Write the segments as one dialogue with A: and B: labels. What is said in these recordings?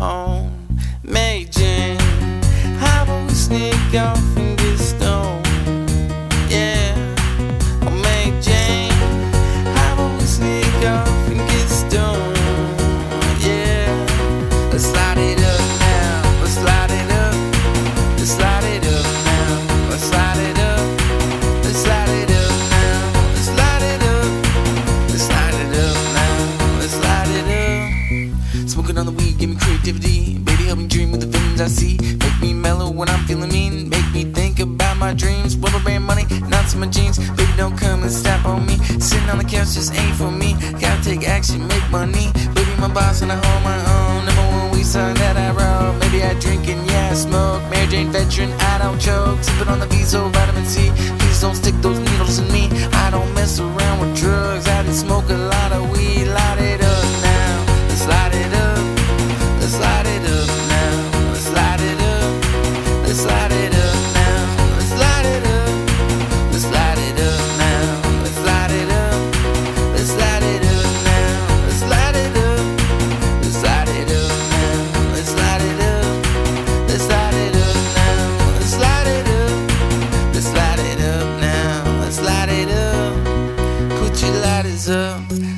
A: home. Mary Jane, how about we sneak out? I see. Make me mellow when I'm feeling mean. Make me think about my dreams. Rubber band money, not in my jeans. Baby, don't come and snap on me. Sitting on the couch just ain't for me. Gotta take action, make money. Baby, my boss and I hold my own. Number one we saw that I wrote. Maybe I drink and yeah, I smoke. Mary Jane veteran, I don't choke. Sipping on the Vizzo vitamin C. Please don't stick those needles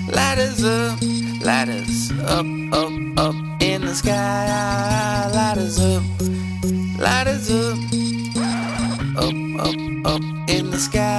A: Ladders up, ladders up, up, up in the sky. Ladders up, ladders up, up, up, up in the sky.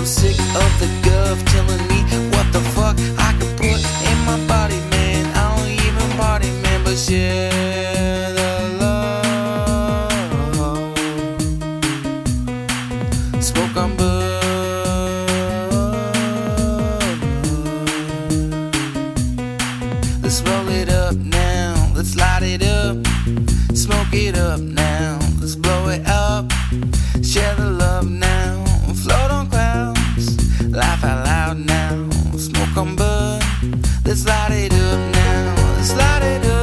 A: so sick of the gov telling me what the fuck I can put in my body, man. I don't even party, man, but share the love. Smoke on. Let's roll it up now. Let's light it up. Smoke it up now. Let's blow it up. Share Let's light it up now. Let's light it up.